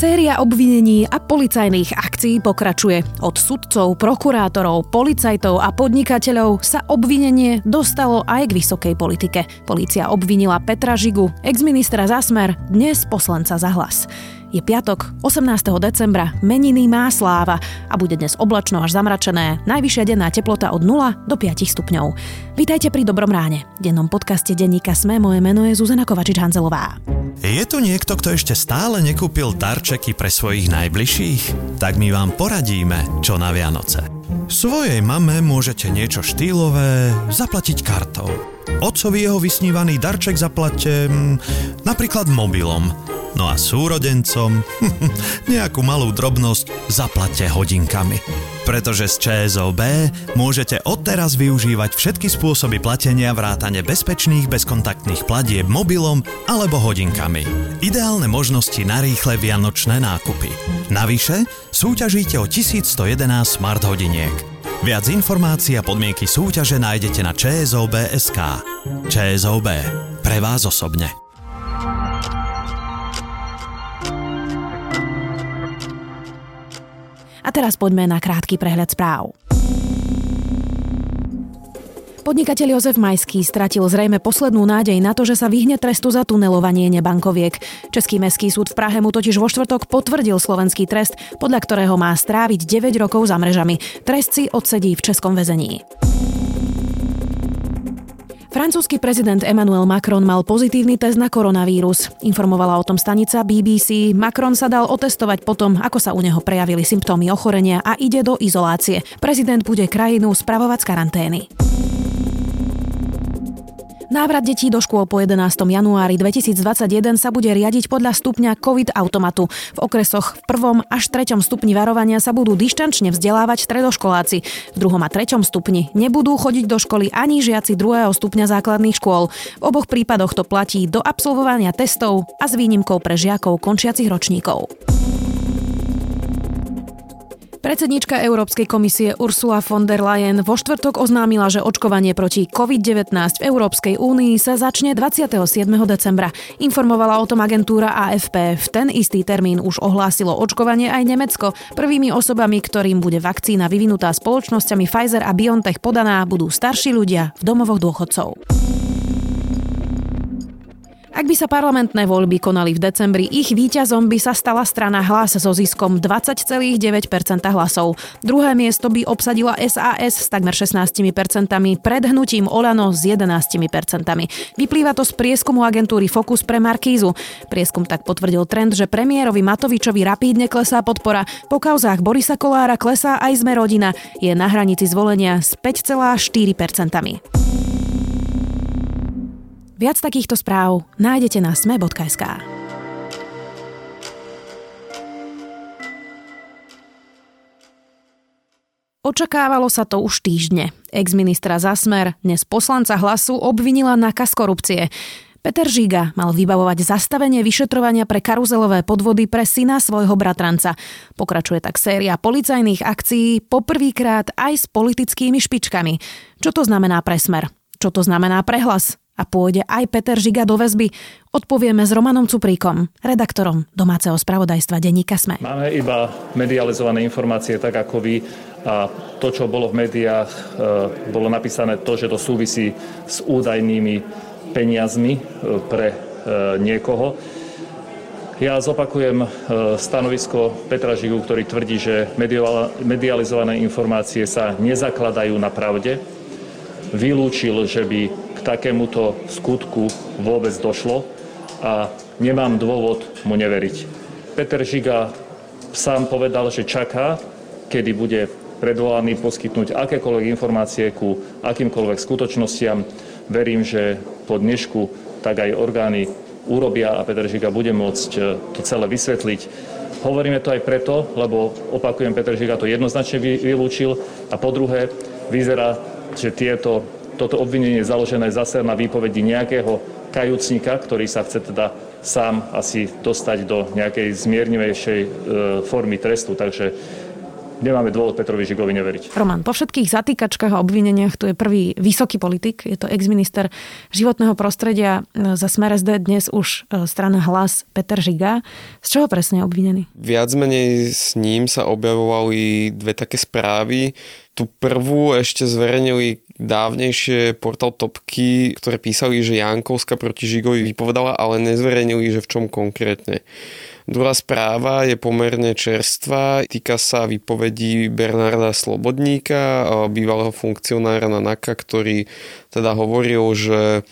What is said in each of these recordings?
Séria obvinení a policajných akcií pokračuje. Od sudcov, prokurátorov, policajtov a podnikateľov sa obvinenie dostalo aj k vysokej politike. Polícia obvinila Petra Žigu, exministra Zasmer, dnes poslanca za hlas. Je piatok, 18. decembra, meniny má sláva a bude dnes oblačno až zamračené, najvyššia denná teplota od 0 do 5 stupňov. Vítajte pri Dobrom ráne. Dennom podcaste denníka Sme moje meno je Zuzana Kovačič-Hanzelová. Je tu niekto, kto ešte stále nekúpil darčeky pre svojich najbližších? Tak my vám poradíme, čo na Vianoce. Svojej mame môžete niečo štýlové zaplatiť kartou. Otcovi jeho vysnívaný darček zaplatte hm, napríklad mobilom No a súrodencom nejakú malú drobnosť zaplate hodinkami. Pretože z ČSOB môžete odteraz využívať všetky spôsoby platenia vrátane bezpečných bezkontaktných platieb mobilom alebo hodinkami. Ideálne možnosti na rýchle vianočné nákupy. Navyše súťažíte o 1111 smart hodiniek. Viac informácií a podmienky súťaže nájdete na ČSOB.sk. ČSOB. Pre vás osobne. A teraz poďme na krátky prehľad správ. Podnikateľ Jozef Majský stratil zrejme poslednú nádej na to, že sa vyhne trestu za tunelovanie nebankoviek. Český mestský súd v Prahe mu totiž vo štvrtok potvrdil slovenský trest, podľa ktorého má stráviť 9 rokov za mrežami. Trest si odsedí v českom väzení. Francúzsky prezident Emmanuel Macron mal pozitívny test na koronavírus. Informovala o tom stanica BBC. Macron sa dal otestovať potom, ako sa u neho prejavili symptómy ochorenia a ide do izolácie. Prezident bude krajinu spravovať z karantény. Návrat detí do škôl po 11. januári 2021 sa bude riadiť podľa stupňa COVID automatu. V okresoch v prvom až treťom stupni varovania sa budú dištančne vzdelávať stredoškoláci. V druhom a treťom stupni nebudú chodiť do školy ani žiaci druhého stupňa základných škôl. V oboch prípadoch to platí do absolvovania testov a s výnimkou pre žiakov končiacich ročníkov. Predsednička Európskej komisie Ursula von der Leyen vo štvrtok oznámila, že očkovanie proti COVID-19 v Európskej únii sa začne 27. decembra. Informovala o tom agentúra AFP. V ten istý termín už ohlásilo očkovanie aj Nemecko. Prvými osobami, ktorým bude vakcína vyvinutá spoločnosťami Pfizer a BioNTech podaná, budú starší ľudia v domovoch dôchodcov. Ak by sa parlamentné voľby konali v decembri, ich víťazom by sa stala strana hlas so ziskom 20,9% hlasov. Druhé miesto by obsadila SAS s takmer 16%, pred hnutím Olano s 11%. Vyplýva to z prieskumu agentúry Focus pre Markízu. Prieskum tak potvrdil trend, že premiérovi Matovičovi rapídne klesá podpora. Po kauzách Borisa Kolára klesá aj sme rodina. Je na hranici zvolenia s 5,4%. Viac takýchto správ nájdete na sme.sk. Očakávalo sa to už týždne. Ex-ministra Zasmer, dnes poslanca hlasu, obvinila na kas korupcie. Peter Žiga mal vybavovať zastavenie vyšetrovania pre karuzelové podvody pre syna svojho bratranca. Pokračuje tak séria policajných akcií, poprvýkrát aj s politickými špičkami. Čo to znamená pre smer? Čo to znamená pre hlas? A pôjde aj Peter Žiga do väzby? Odpovieme s Romanom Cupríkom, redaktorom domáceho spravodajstva denníka Sme. Máme iba medializované informácie tak ako vy a to, čo bolo v médiách, e, bolo napísané to, že to súvisí s údajnými peniazmi e, pre e, niekoho. Ja zopakujem stanovisko Petra Žigu, ktorý tvrdí, že medializované informácie sa nezakladajú na pravde. Vylúčil, že by takémuto skutku vôbec došlo a nemám dôvod mu neveriť. Peter Žiga sám povedal, že čaká, kedy bude predvolaný poskytnúť akékoľvek informácie ku akýmkoľvek skutočnostiam. Verím, že po dnešku tak aj orgány urobia a Peter Žiga bude môcť e, to celé vysvetliť. Hovoríme to aj preto, lebo opakujem, Peter Žiga to jednoznačne vylúčil a po druhé vyzerá, že tieto toto obvinenie je založené zase na výpovedi nejakého kajúcnika, ktorý sa chce teda sám asi dostať do nejakej zmiernivejšej e, formy trestu. Takže nemáme dôvod Petrovi Žigovi neveriť. Roman, po všetkých zatýkačkách a obvineniach tu je prvý vysoký politik, je to exminister životného prostredia za Smer SD, dnes už e, strana Hlas Peter Žiga. Z čoho presne je obvinený? Viac menej s ním sa objavovali dve také správy. Tu prvú ešte zverejnili dávnejšie portál Topky, ktoré písali, že Jankovska proti Žigovi vypovedala, ale nezverejnili, že v čom konkrétne. Druhá správa je pomerne čerstvá, týka sa vypovedí Bernarda Slobodníka, bývalého funkcionára na NAKA, ktorý teda hovoril, že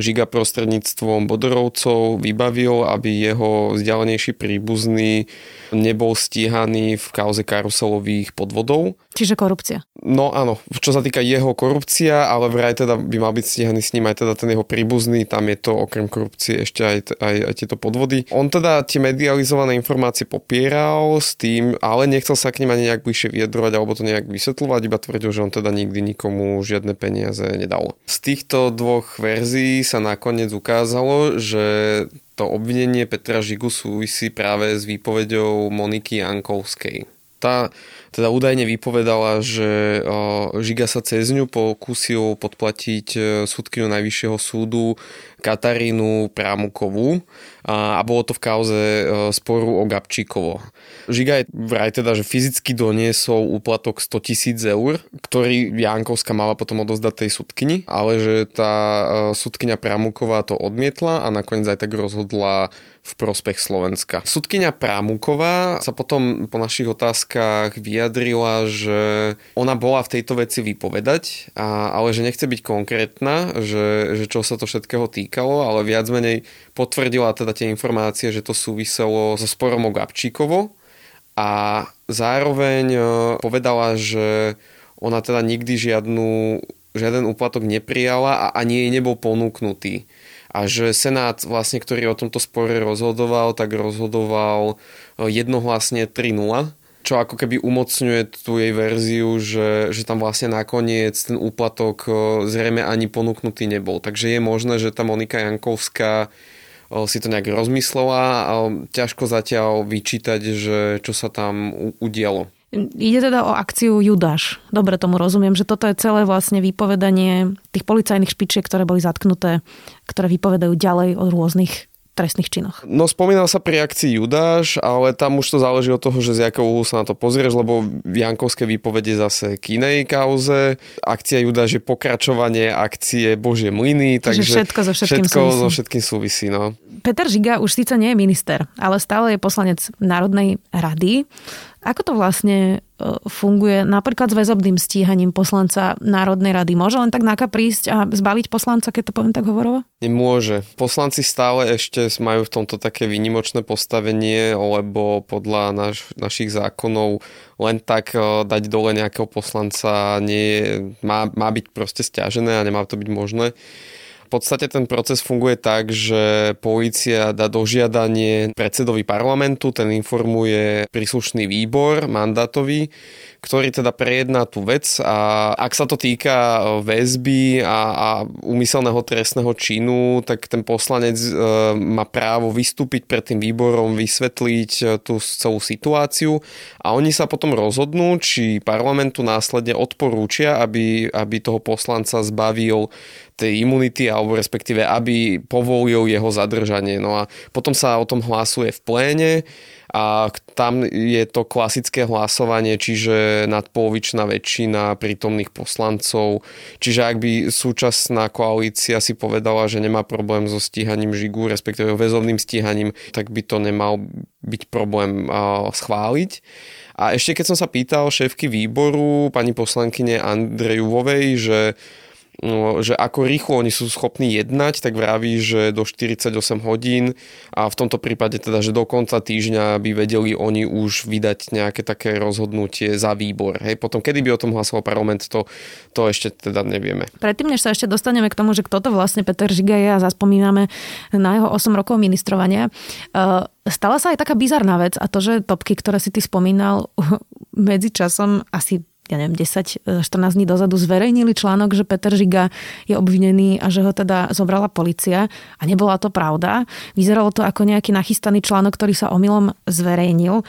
Žiga prostredníctvom Bodorovcov vybavil, aby jeho vzdialenejší príbuzný nebol stíhaný v kauze karuselových podvodov. Čiže korupcia. No áno, čo sa týka jeho korupcia, ale vraj teda by mal byť stíhaný s ním aj teda ten jeho príbuzný, tam je to okrem korupcie ešte aj, aj, aj tieto podvody. On teda tie medializované informácie popieral s tým, ale nechcel sa k ním ani nejak bližšie vyjadrovať alebo to nejak vysvetľovať, iba tvrdil, že on teda nikdy nikomu žiadne peniaze nedal. Z týchto dvoch verzií sa nakoniec ukázalo, že to obvinenie Petra Žigu súvisí práve s výpovedou Moniky Jankovskej. Tá teda údajne vypovedala, že Žiga sa cez ňu pokúsil podplatiť e, súdkyňu Najvyššieho súdu Katarínu Prámukovú a, a bolo to v kauze e, sporu o Gabčíkovo. Žiga je vraj teda, že fyzicky doniesol úplatok 100 tisíc eur, ktorý Jankovská mala potom odozdať tej sudkyni, ale že tá e, sudkynia Pramuková to odmietla a nakoniec aj tak rozhodla v prospech Slovenska. Sudkynia Prámuková sa potom po našich otázkach vyjadrila, že ona bola v tejto veci vypovedať, a, ale že nechce byť konkrétna, že, že čo sa to všetkého týkalo, ale viac menej potvrdila teda tie informácie, že to súviselo so sporom o Gabčíkovo a zároveň e, povedala, že ona teda nikdy žiadnu, žiaden úplatok neprijala a ani jej nebol ponúknutý. A že Senát, vlastne, ktorý o tomto spore rozhodoval, tak rozhodoval e, jednohlasne 3-0 čo ako keby umocňuje tú jej verziu, že, že tam vlastne nakoniec ten úplatok e, zrejme ani ponúknutý nebol. Takže je možné, že tá Monika Jankovská si to nejak rozmyslela a ťažko zatiaľ vyčítať, že čo sa tam udialo. Ide teda o akciu Judáš. Dobre tomu rozumiem, že toto je celé vlastne vypovedanie tých policajných špičiek, ktoré boli zatknuté, ktoré vypovedajú ďalej o rôznych trestných činoch. No spomínal sa pri akcii Judáš, ale tam už to záleží od toho, že z jakého uhlu sa na to pozrieš, lebo Jankovské výpovede zase k inej kauze. Akcia Judáš je pokračovanie akcie Božie mlyny, takže, takže všetko so všetkým všetko súvisí. so všetkým súvisí. No. Peter Žiga už síce nie je minister, ale stále je poslanec Národnej rady. Ako to vlastne e, funguje napríklad s väzobným stíhaním poslanca Národnej rady? Môže len tak náka prísť a zbaliť poslanca, keď to poviem tak hovorovo? Nemôže. Poslanci stále ešte majú v tomto také výnimočné postavenie, lebo podľa naš, našich zákonov len tak e, dať dole nejakého poslanca nie, má, má byť proste stiažené a nemá to byť možné podstate ten proces funguje tak, že polícia dá dožiadanie predsedovi parlamentu, ten informuje príslušný výbor mandátový, ktorý teda prejedná tú vec a ak sa to týka e, väzby a, a úmyselného trestného činu, tak ten poslanec e, má právo vystúpiť pred tým výborom, vysvetliť e, tú celú situáciu a oni sa potom rozhodnú, či parlamentu následne odporúčia, aby, aby toho poslanca zbavil tej imunity alebo respektíve aby povolil jeho zadržanie. No a potom sa o tom hlasuje v pléne a tam je to klasické hlasovanie, čiže nadpolovičná väčšina prítomných poslancov. Čiže ak by súčasná koalícia si povedala, že nemá problém so stíhaním žigu, respektíve väzovným stíhaním, tak by to nemal byť problém schváliť. A ešte keď som sa pýtal šéfky výboru, pani poslankyne Andrejuvovej, že že ako rýchlo oni sú schopní jednať, tak vraví, že do 48 hodín a v tomto prípade teda, že do konca týždňa by vedeli oni už vydať nejaké také rozhodnutie za výbor. Hej, potom kedy by o tom hlasoval parlament, to, to ešte teda nevieme. Predtým, než sa ešte dostaneme k tomu, že kto to vlastne Peter Žiga je a zaspomíname na jeho 8 rokov ministrovania, uh, stala sa aj taká bizarná vec a to, že topky, ktoré si ty spomínal, medzičasom asi ja neviem, 10-14 dní dozadu zverejnili článok, že Peter Žiga je obvinený a že ho teda zobrala policia a nebola to pravda. Vyzeralo to ako nejaký nachystaný článok, ktorý sa omylom zverejnil.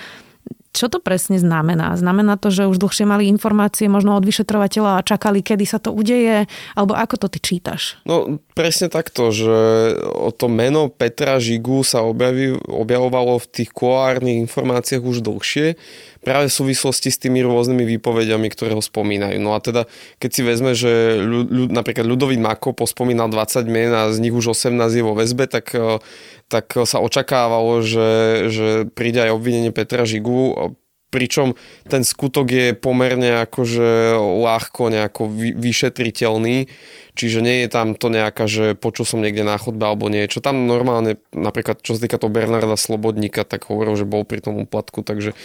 Čo to presne znamená? Znamená to, že už dlhšie mali informácie možno od vyšetrovateľa a čakali, kedy sa to udeje? Alebo ako to ty čítaš? No presne takto, že o to meno Petra Žigu sa objaví, objavovalo v tých koárnych informáciách už dlhšie práve v súvislosti s tými rôznymi výpovediami, ktoré ho spomínajú. No a teda, keď si vezme, že ľud, ľud, napríklad Ľudovít Mako pospomínal 20 mien a z nich už 18 je vo väzbe, tak tak sa očakávalo, že, že príde aj obvinenie Petra Žigu, pričom ten skutok je pomerne akože ľahko nejako vyšetriteľný, Čiže nie je tam to nejaká, že počul som niekde na chodbe alebo niečo. Tam normálne, napríklad čo sa týka toho Bernarda Slobodníka, tak hovoril, že bol pri tom úplatku, takže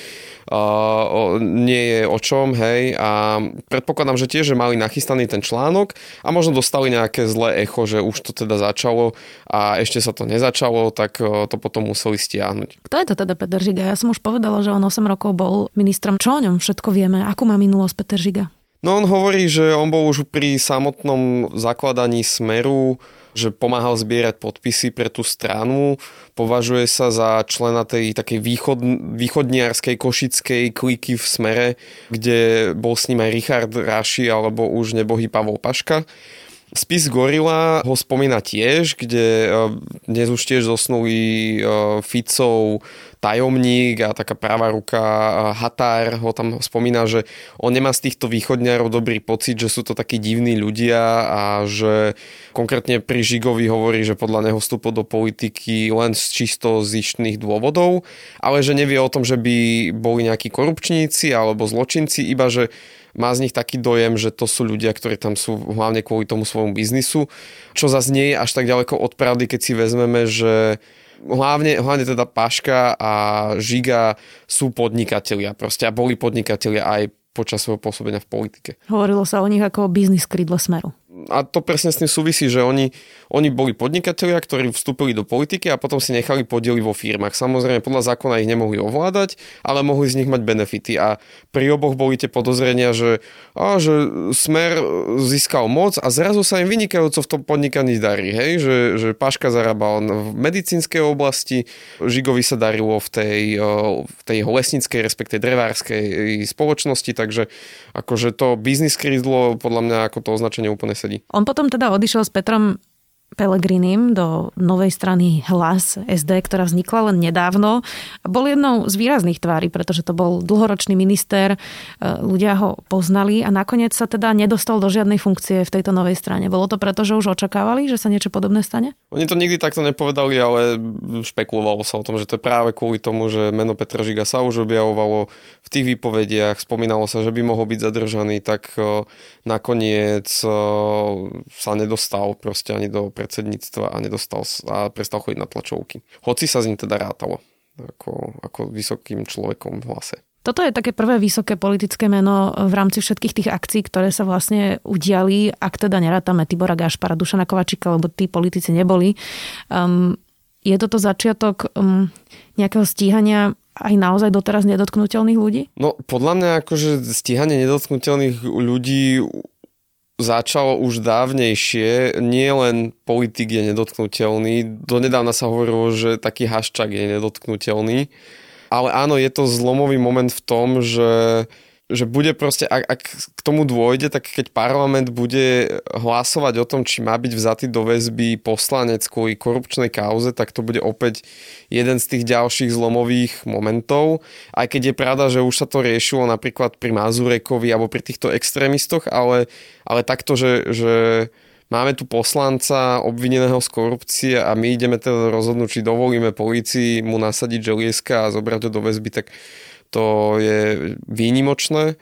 uh, nie je o čom, hej. A predpokladám, že tiež, že mali nachystaný ten článok a možno dostali nejaké zlé echo, že už to teda začalo a ešte sa to nezačalo, tak uh, to potom museli stiahnuť. Kto je to teda Peter Žiga? Ja som už povedala, že on 8 rokov bol ministrom. Čo o ňom všetko vieme? Akú má minulosť Peter Žiga? No on hovorí, že on bol už pri samotnom zakladaní Smeru, že pomáhal zbierať podpisy pre tú stranu. Považuje sa za člena tej takej východ, východniarskej košickej kliky v Smere, kde bol s ním aj Richard Raši alebo už nebohý Pavol Paška. Spis Gorila ho spomína tiež, kde e, dnes už tiež zosnulý e, Ficov tajomník a taká práva ruka e, Határ ho tam spomína, že on nemá z týchto východňarov dobrý pocit, že sú to takí divní ľudia a že konkrétne pri Žigovi hovorí, že podľa neho vstupol do politiky len z čisto zištných dôvodov, ale že nevie o tom, že by boli nejakí korupčníci alebo zločinci, iba že má z nich taký dojem, že to sú ľudia, ktorí tam sú hlavne kvôli tomu svojmu biznisu, čo zase nie je až tak ďaleko od pravdy, keď si vezmeme, že hlavne, hlavne teda Paška a Žiga sú podnikatelia proste a boli podnikatelia aj počas svojho pôsobenia v politike. Hovorilo sa o nich ako o biznis krídle Smeru a to presne s tým súvisí, že oni, oni boli podnikatelia, ktorí vstúpili do politiky a potom si nechali podiely vo firmách. Samozrejme, podľa zákona ich nemohli ovládať, ale mohli z nich mať benefity. A pri oboch boli tie podozrenia, že, á, že Smer získal moc a zrazu sa im vynikajúco v tom podnikaní darí. Hej? Že, že Paška zarábal v medicínskej oblasti, Žigovi sa darilo v tej, v tej lesníckej, respektive drevárskej spoločnosti, takže akože to biznis krídlo podľa mňa ako to označenie úplne sedí. On potom teda odišiel s Petrom Pelegrinim do novej strany Hlas SD, ktorá vznikla len nedávno. Bol jednou z výrazných tvári, pretože to bol dlhoročný minister, e, ľudia ho poznali a nakoniec sa teda nedostal do žiadnej funkcie v tejto novej strane. Bolo to preto, že už očakávali, že sa niečo podobné stane? Oni to nikdy takto nepovedali, ale špekulovalo sa o tom, že to je práve kvôli tomu, že meno Petra Žiga sa už objavovalo v tých výpovediach, spomínalo sa, že by mohol byť zadržaný, tak e, nakoniec e, sa nedostal proste ani do predsedníctva a nedostal a prestal chodiť na tlačovky. Hoci sa z ním teda rátalo ako, ako vysokým človekom v hlase. Toto je také prvé vysoké politické meno v rámci všetkých tých akcií, ktoré sa vlastne udiali, ak teda nerátame Tibora Gašpara, Dušana Kovačika, lebo tí politici neboli. Um, je toto začiatok um, nejakého stíhania aj naozaj doteraz nedotknutelných ľudí? No podľa mňa akože stíhanie nedotknutelných ľudí začalo už dávnejšie, nie len politik je nedotknutelný, donedávna sa hovorilo, že taký haščak je nedotknutelný, ale áno, je to zlomový moment v tom, že že bude proste, ak, ak k tomu dôjde, tak keď parlament bude hlasovať o tom, či má byť vzatý do väzby poslanec kvôli korupčnej kauze, tak to bude opäť jeden z tých ďalších zlomových momentov. Aj keď je pravda, že už sa to riešilo napríklad pri Mazurekovi alebo pri týchto extrémistoch, ale, ale takto, že, že máme tu poslanca obvineného z korupcie a my ideme teda rozhodnúť, či dovolíme policii mu nasadiť želieska a zobrať ho do väzby, tak to je výnimočné.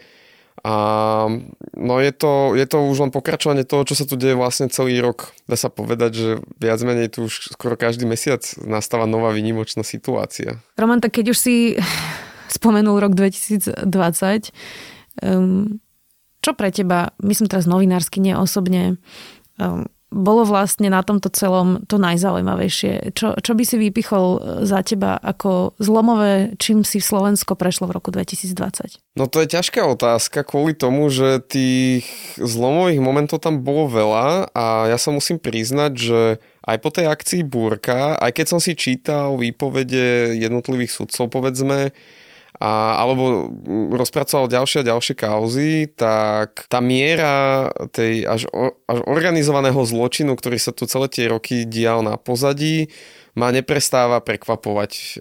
A no je to, je to už len pokračovanie toho, čo sa tu deje vlastne celý rok. Dá sa povedať, že viac menej tu už skoro každý mesiac nastáva nová výnimočná situácia. Roman, tak keď už si spomenul rok 2020, um, čo pre teba, myslím teraz novinársky, nie osobne, um, bolo vlastne na tomto celom to najzaujímavejšie? Čo, čo by si vypichol e, za teba ako zlomové, čím si Slovensko prešlo v roku 2020? No to je ťažká otázka kvôli tomu, že tých zlomových momentov tam bolo veľa a ja sa musím priznať, že aj po tej akcii Búrka, aj keď som si čítal výpovede jednotlivých sudcov, povedzme, a, alebo rozpracoval ďalšie a ďalšie kauzy, tak tá miera tej až, až organizovaného zločinu, ktorý sa tu celé tie roky dial na pozadí, ma neprestáva prekvapovať.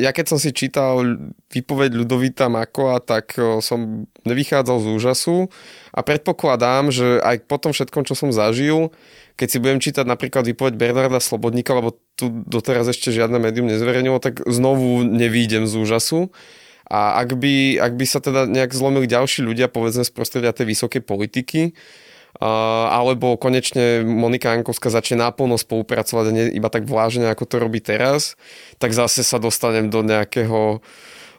Ja keď som si čítal výpoveď Ľudovita Makoa, tak som nevychádzal z úžasu a predpokladám, že aj po tom všetkom, čo som zažil, keď si budem čítať napríklad výpoveď Bernarda Slobodníka, lebo tu doteraz ešte žiadne médium nezverejnilo, tak znovu nevídem z úžasu. A ak by, ak by sa teda nejak zlomili ďalší ľudia, povedzme z prostredia tej vysokej politiky, alebo konečne Monika Ankovská začne náplno spolupracovať a nie iba tak vlážne, ako to robí teraz, tak zase sa dostanem do nejakého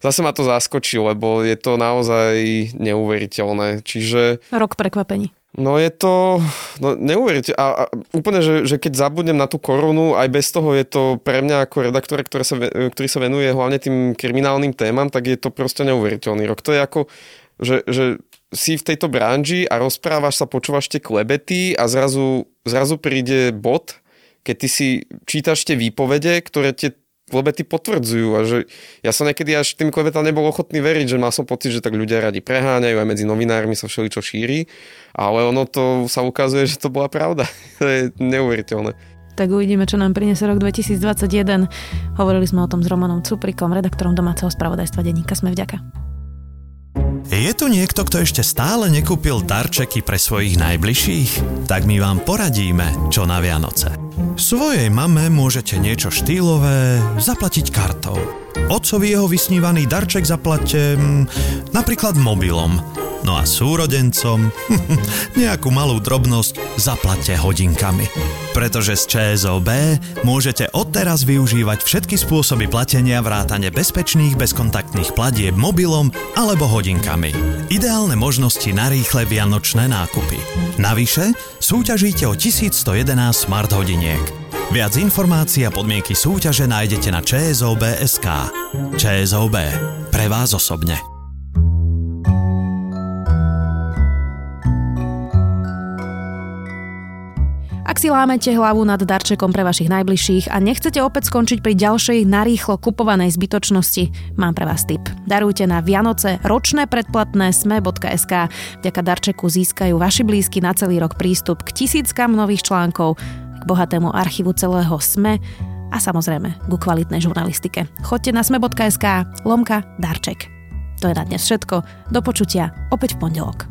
zase ma to zaskočí, lebo je to naozaj neuveriteľné. Čiže... Rok prekvapení. No je to, no neuveríte, a, a úplne, že, že keď zabudnem na tú korunu, aj bez toho je to pre mňa ako redaktora, ktorý sa, ktorý sa venuje hlavne tým kriminálnym témam, tak je to proste neuveriteľný rok. To je ako, že, že si v tejto branži a rozprávaš sa, počúvaš tie klebety a zrazu, zrazu príde bod, keď ty si čítaš tie výpovede, ktoré tie klebety potvrdzujú a že ja som niekedy až tým klebetám nebol ochotný veriť, že mal som pocit, že tak ľudia radi preháňajú aj medzi novinármi sa všeličo šíri, ale ono to sa ukazuje, že to bola pravda. to je neuveriteľné. Tak uvidíme, čo nám priniesie rok 2021. Hovorili sme o tom s Romanom Cuprikom, redaktorom domáceho spravodajstva denníka Sme vďaka. Je tu niekto, kto ešte stále nekúpil darčeky pre svojich najbližších? Tak my vám poradíme, čo na Vianoce. Svojej mame môžete niečo štýlové zaplatiť kartou. Otcovi jeho vysnívaný darček zaplate hm, napríklad mobilom. No a súrodencom nejakú malú drobnosť zaplate hodinkami. Pretože z ČSOB môžete odteraz využívať všetky spôsoby platenia vrátane bezpečných bezkontaktných platieb mobilom alebo hodinkami. Ideálne možnosti na rýchle vianočné nákupy. Navyše súťažíte o 1111 smart hodiniek. Viac informácií a podmienky súťaže nájdete na ČSOB.sk. ČSOB. Pre vás osobne. Ak si lámete hlavu nad darčekom pre vašich najbližších a nechcete opäť skončiť pri ďalšej narýchlo kupovanej zbytočnosti, mám pre vás tip. Darujte na Vianoce ročné predplatné sme.sk. Vďaka darčeku získajú vaši blízky na celý rok prístup k tisíckam nových článkov, k bohatému archívu celého SME a samozrejme ku kvalitnej žurnalistike. Choďte na sme.sk, lomka, darček. To je na dnes všetko. Do počutia opäť v pondelok.